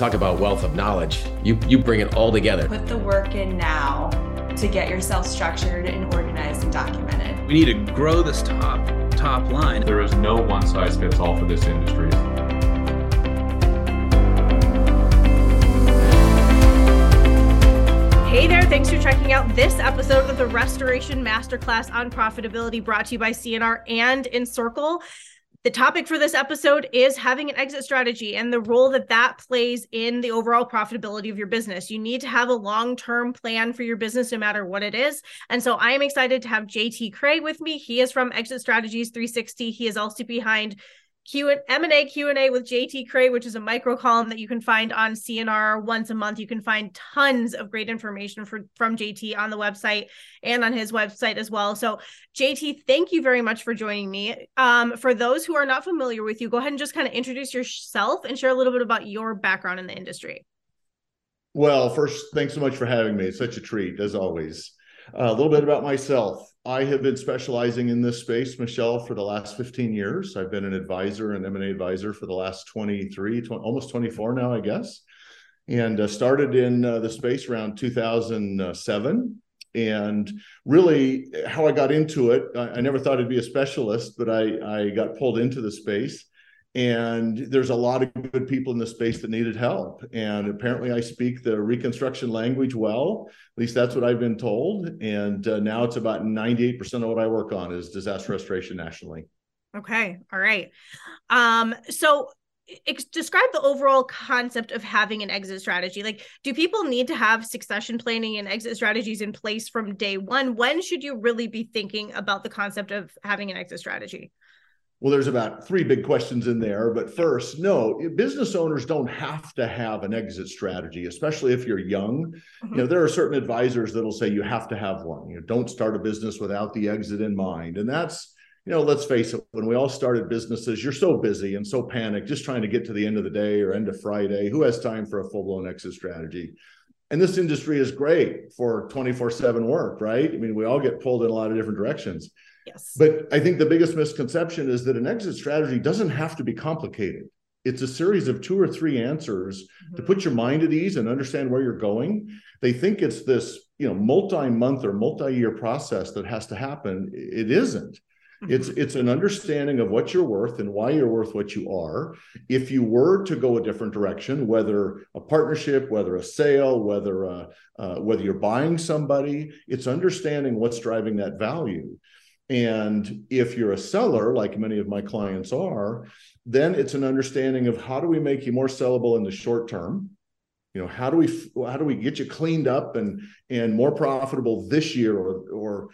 talk about wealth of knowledge. You you bring it all together. Put the work in now to get yourself structured and organized and documented. We need to grow this top top line. There is no one size fits all for this industry. Hey there, thanks for checking out this episode of the Restoration Masterclass on Profitability brought to you by C&R and Encircle. The topic for this episode is having an exit strategy and the role that that plays in the overall profitability of your business. You need to have a long term plan for your business, no matter what it is. And so I am excited to have JT Kraai with me. He is from Exit Strategies 360. He is also behind Q M&A Q&A with JT Kraai, which is a micro column that you can find on C&R once a month. You can find tons of great information for, from JT on the website and on his website as well. So JT, thank you very much for joining me. Um, for those who are not familiar with you, go ahead and just kind of introduce yourself and share a little bit about your background in the industry. Well, first, thanks so much for having me. It's such a treat, as always. Uh, a little bit about myself. I have been specializing in this space, Michelle, for the last 15 years. I've been an advisor and M&A advisor for the last 23, 20, almost 24 now, I guess. And uh, started in uh, the space around 2007. And really, how I got into it, I, I never thought I'd be a specialist, but I, I got pulled into the space and there's a lot of good people in the space that needed help. And apparently i speak the reconstruction language well. At least that's what i've been told. And uh, now it's about 98% of what i work on is disaster restoration nationally. Okay. All right. Um so ex- describe the overall concept of having an exit strategy. Like do people need to have succession planning and exit strategies in place from day one? When should you really be thinking about the concept of having an exit strategy well, there's about three big questions in there. But first, no, business owners don't have to have an exit strategy, especially if you're young. Mm-hmm. You know, there are certain advisors that'll say you have to have one. You know, don't start a business without the exit in mind. And that's, you know, let's face it, when we all started businesses, you're so busy and so panicked, just trying to get to the end of the day or end of Friday. Who has time for a full blown exit strategy? And this industry is great for 24 7 work, right? I mean, we all get pulled in a lot of different directions. Yes. But I think the biggest misconception is that an exit strategy doesn't have to be complicated. It's a series of two or three answers mm-hmm. to put your mind at ease and understand where you're going. They think it's this, you know, multi-month or multi-year process that has to happen. It isn't. Mm-hmm. It's it's an understanding of what you're worth and why you're worth what you are. If you were to go a different direction, whether a partnership, whether a sale, whether a, uh, whether you're buying somebody, it's understanding what's driving that value. And if you're a seller, like many of my clients are, then it's an understanding of how do we make you more sellable in the short term? You know, how do we how do we get you cleaned up and and more profitable this year or or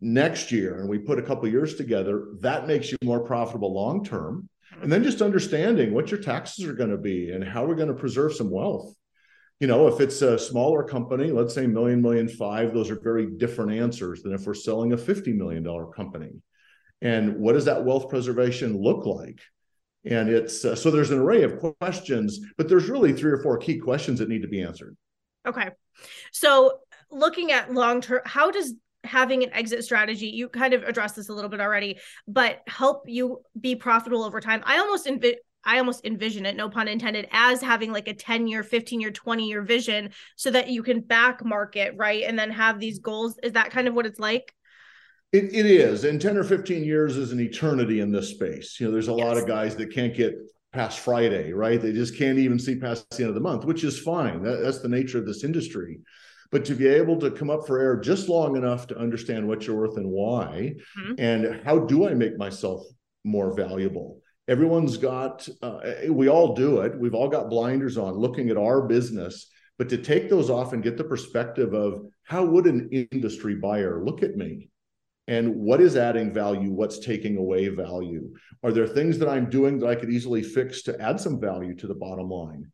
next year? And we put a couple years together. That makes you more profitable long term. And then just understanding what your taxes are going to be and how we're going to preserve some wealth you know, if it's a smaller company, let's say million, million five, those are very different answers than if we're selling a $50 million company. And what does that wealth preservation look like? And it's uh, so there's an array of questions, but there's really three or four key questions that need to be answered. Okay. So looking at long term, how does having an exit strategy you kind of addressed this a little bit already but help you be profitable over time i almost envi- I almost envision it, no pun intended, as having like a 10 year, 15 year, 20 year vision so that you can back market, right? And then have these goals. Is that kind of what it's like? It, it is. And 10 or 15 years is an eternity in this space. You know, there's a yes. lot of guys that can't get past Friday, right? They just can't even see past the end of the month, which is fine. That, that's the nature of this industry. But to be able to come up for air just long enough to understand what you're worth and why, mm-hmm. and how do I make myself more valuable? everyone's got uh, we all do it we've all got blinders on looking at our business but to take those off and get the perspective of how would an industry buyer look at me and what is adding value what's taking away value are there things that i'm doing that i could easily fix to add some value to the bottom line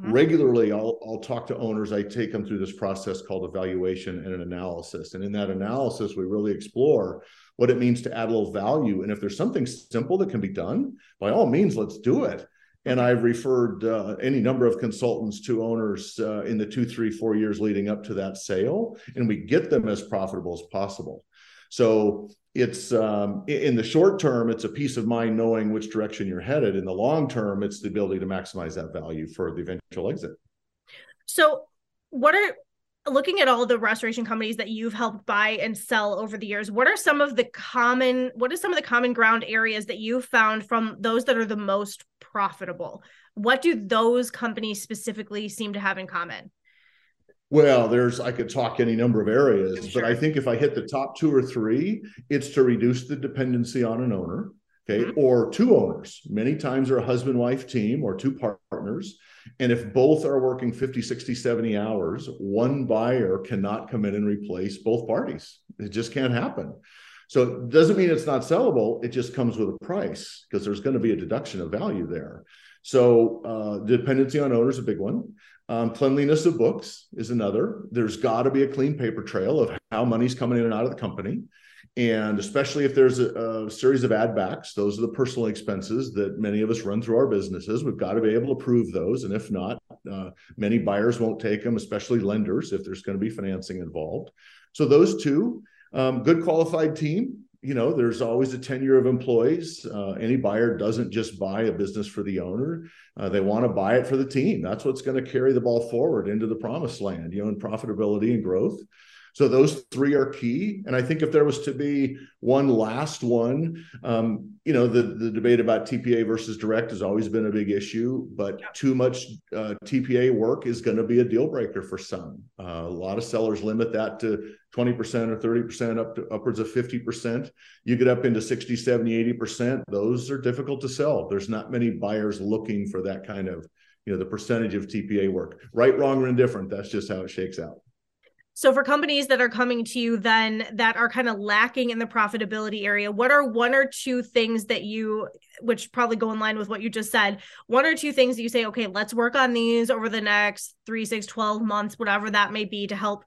mm-hmm. regularly I'll, I'll talk to owners i take them through this process called evaluation and an analysis and in that analysis we really explore what it means to add a little value. And if there's something simple that can be done, by all means, let's do it. And I've referred uh, any number of consultants to owners uh, in the two, three, four years leading up to that sale, and we get them as profitable as possible. So it's um, in the short term, it's a peace of mind knowing which direction you're headed. In the long term, it's the ability to maximize that value for the eventual exit. So, what are looking at all the restoration companies that you've helped buy and sell over the years what are some of the common what are some of the common ground areas that you've found from those that are the most profitable what do those companies specifically seem to have in common well, there's I could talk any number of areas, sure. but I think if I hit the top two or three, it's to reduce the dependency on an owner, okay, mm-hmm. or two owners. Many times they're a husband wife team or two partners. And if both are working 50, 60, 70 hours, one buyer cannot come in and replace both parties. It just can't happen. So it doesn't mean it's not sellable. It just comes with a price because there's going to be a deduction of value there. So uh, dependency on owner is a big one. Um, cleanliness of books is another. There's got to be a clean paper trail of how money's coming in and out of the company. And especially if there's a, a, series of ad backs, those are the personal expenses that many of us run through our businesses. We've got to be able to prove those. And if not, uh, many buyers won't take them, especially lenders, if there's going to be financing involved. So, those two, um, good qualified team, you know there's always a tenure of employees uh, any buyer doesn't just buy a business for the owner uh, they want to buy it for the team that's what's going to carry the ball forward into the promised land you know in profitability and growth so those three are key. And I think if there was to be one last one, um, you know, the, the debate about TPA versus direct has always been a big issue, but too much uh, TPA work is going to be a deal breaker for some. Uh, a lot of sellers limit that to 20% or 30% up to upwards of 50%. You get up into 60, 70, 80%. Those are difficult to sell. There's not many buyers looking for that kind of, you know, the percentage of TPA work. Right, wrong, or indifferent. That's just how it shakes out. So for companies that are coming to you then that are kind of lacking in the profitability area, what are one or two things that you which probably go in line with what you just said, one or two things that you say, okay, let's work on these over the next 3, 6, 12 months, whatever that may be to help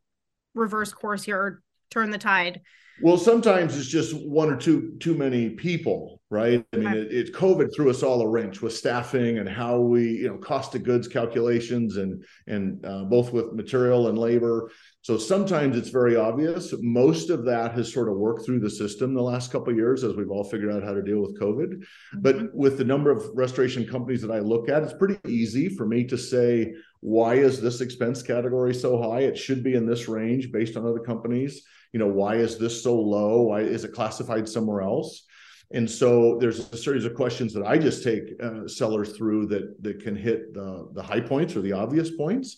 reverse course here or turn the tide? Well, sometimes it's just one or two too many people, right? I mean, it, it, COVID threw us all a wrench with staffing and how we, you know, cost of goods calculations and and uh, both with material and labor. So sometimes it's very obvious. Most of that has sort of worked through the system the last couple years as we've all figured out how to deal with COVID. Mm-hmm. But with the number of restoration companies that I look at, it's pretty easy for me to say why is this expense category so high? It should be in this range based on other companies you know why is this so low? Why is it classified somewhere else? And so there's a series of questions that i just take uh, sellers through that that can hit the the high points or the obvious points.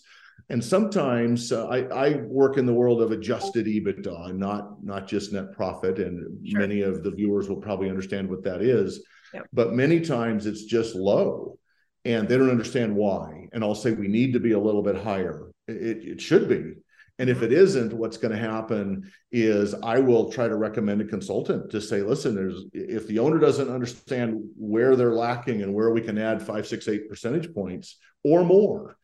And sometimes uh, I, I work in the world of adjusted ebitda not not just net profit and sure. many of the viewers will probably understand what that is. Yep. but many times it's just low and they don't understand why. And i'll say we need to be a little bit higher. It, it should be and if it mm-hmm. isn't, what's going to happen is I will try to recommend a consultant to say, listen, there's if the owner doesn't understand where they're lacking and where we can add five, six, eight percentage points or more,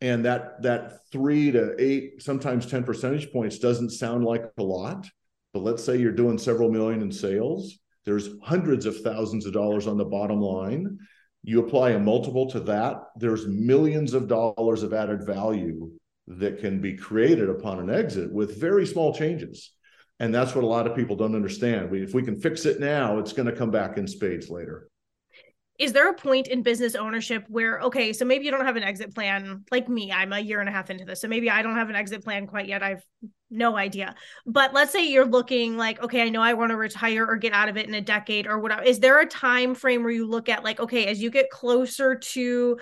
and that that three to eight, sometimes 10 percentage points doesn't sound like a lot, but let's say you're doing several million in sales, there's hundreds of thousands of dollars on the bottom line. You apply a multiple to that, there's millions of dollars of added value that can be created upon an exit with very small changes. And that's what a lot of people don't understand. We, if we can fix it now, it's going to come back in spades later. Is there a point in business ownership where, okay, so maybe you don't have an exit plan like me? I'm a year and a half into this. So maybe I don't have an exit plan quite yet. I've no idea. But let's say you're looking like, okay, I know I want to retire or get out of it in a decade or whatever. Is there a time frame where you look at like, okay, as you get closer to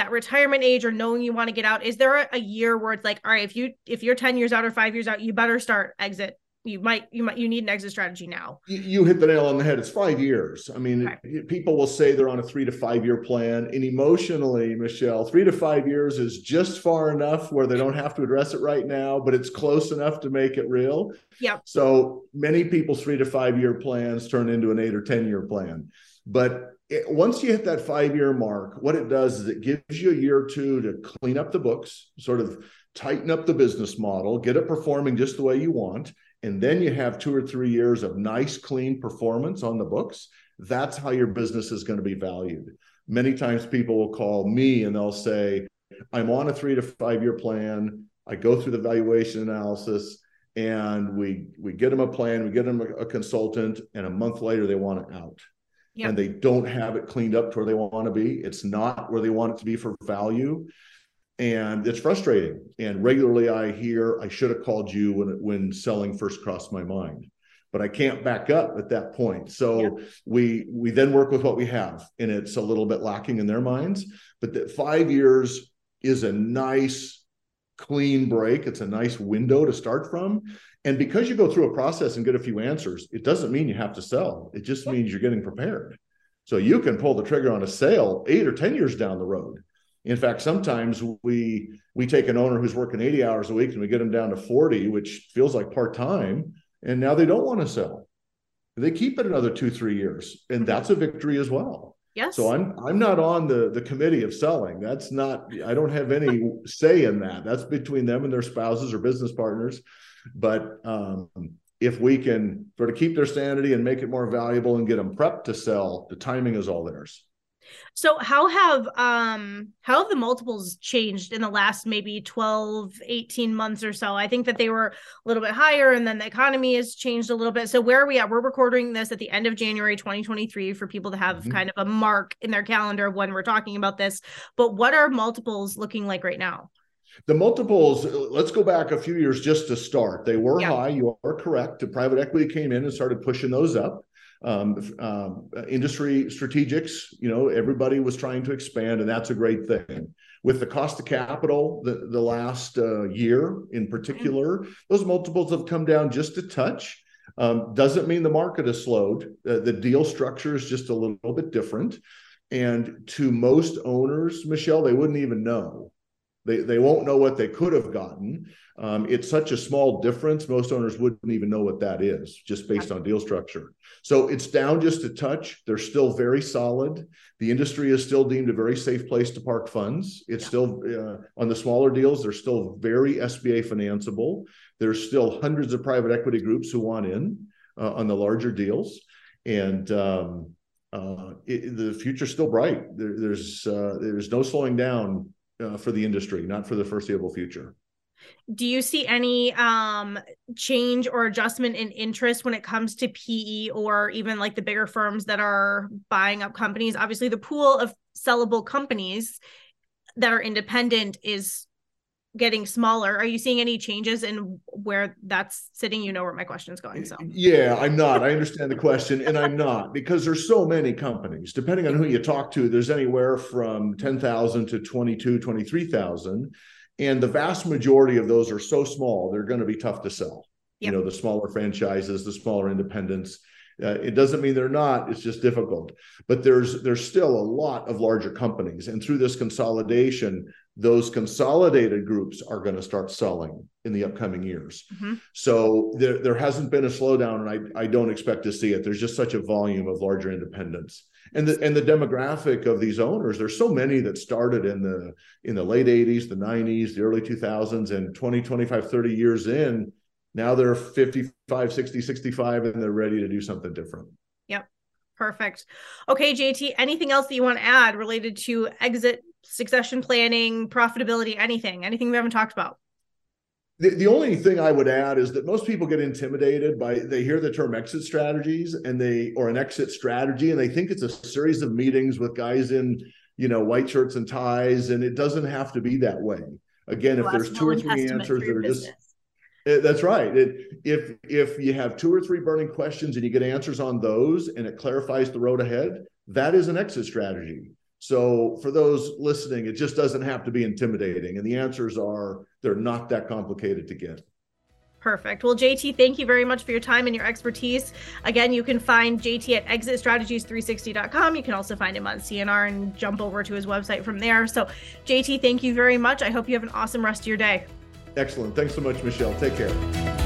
that retirement age or knowing you want to get out is there a, a, year where it's like all right if you if you're 10 years out or 5 years out you better start exit you might you might you need an exit strategy now. You, you hit the nail on the head it's five years. I mean okay. people will say they're on a three to five year plan and emotionally michelle three to five years is just far enough where they don't have to address it right now but it's close enough to make it real. Yep. So many people's three to five year plans turn into an eight or ten year plan but it, once you hit that five year mark, what it does is it gives you a year or two to clean up the books, sort of tighten up the business model, get it performing just the way you want. And then you have two or three years of nice, clean performance on the books. That's how your business is going to be valued. Many times people will call me and they'll say, I'm on a three to five year plan. I go through the valuation analysis and we we get them a plan, we get them a, a consultant, and a month later they want it out. Yep. And they don't have it cleaned up to where they want to be. It's not where they want it to be for value. And it's frustrating. And regularly I hear, I should have called you when when selling first crossed my mind but I can't back up at that point. So we we then work with what we have, and it's a little bit lacking in their minds. But that five years is a nice clean break. It's a nice window to start from. And because you go through a process and get a few answers, it doesn't mean you have to sell. It just means you're getting prepared. So you can pull the trigger on a sale eight or 10 years down the road. In fact, sometimes we we take an owner who's working 80 hours a week and we get them down to 40, which feels like part-time, and now they don't want to sell. They keep it another two, three years. And that's a victory as well. Yes. So I'm I'm not on the the committee of selling. That's not I don't have any say in that. That's between them and their spouses or business partners. But um, if we can sort of keep their sanity and make it more valuable and get them prepped to sell, the timing is all theirs. So how have um how have the multiples changed in the last maybe 12 18 months or so? I think that they were a little bit higher and then the economy has changed a little bit. So where are we at? We're recording this at the end of January 2023 for people to have mm-hmm. kind of a mark in their calendar of when we're talking about this. But what are multiples looking like right now? The multiples, let's go back a few years just to start. They were yeah. high. You are correct. The private equity came in and started pushing those up um, um, industry strategics. You know, everybody was trying to expand, and that's a great thing. With the cost of capital, the the last uh, year in particular, those multiples have come down just a touch. Um, doesn't mean the market has slowed. Uh, the deal structure is just a little bit different, and to most owners, Michelle, they wouldn't even know. They they won't know what they could have gotten. Um, it's such a small difference. Most owners wouldn't even know what that is, just based on deal structure. So it's down just a touch. They're still very solid. The industry is still deemed a very safe place to park funds. It's yeah. still uh, on the smaller deals. They're still very SBA financeable. There's still hundreds of private equity groups who want in uh, on the larger deals, and um, uh, it, the future's still bright. There, there's uh, there's no slowing down uh, for the industry, not for the foreseeable future do you see any um change or adjustment in interest when it comes to PE or even like the bigger firms that are buying up companies? Obviously, the pool of sellable companies that are independent is getting smaller. Are you seeing any changes in where that's sitting? You know where my question is going. So yeah, I'm not. I understand the question, and I'm not because there's so many companies. Depending on who you talk to, there's anywhere from 10,000 to 22, 23,000 and the vast majority of those are so small they're going to be tough to sell yep. you know the smaller franchises the smaller independents uh, it doesn't mean they're not it's just difficult but there's there's still a lot of larger companies and through this consolidation those consolidated groups are going to start selling in the upcoming years. Mm-hmm. so there, there hasn't been a slowdown and I, I don't expect to see it. There's just such a volume of larger independents. And the and the demographic of these owners there's so many that started in the in the late 80s the 90s the early 2000s and 20 25 30 years in now they're 55 60 65 and they're ready to do something different. Yep. Perfect. Okay jt anything else that you want to add related to exit succession planning profitability anything anything we haven't talked about the, the only thing I would add is that most people get intimidated by they hear the term exit strategies and they or an exit strategy and they think it's a series of meetings with guys in you know white shirts and ties and it doesn't have to be that way. Again, if there's two or three answers that are business. just it, eh, that's right. It, if if you have two or three burning questions and you get answers on those and it clarifies the road ahead, that is an exit strategy. So for those listening, it just doesn't have to be intimidating. And the answers are they're not that complicated to get. Perfect. Well, JT, thank you very much for your time and your expertise. Again, you can find JT at exitstrategies360.com. You can also find him on C&R and jump over to his website from there. So, JT, thank you very much. I hope you have an awesome rest of your day. Excellent. Thanks so much, Michelle. Take care.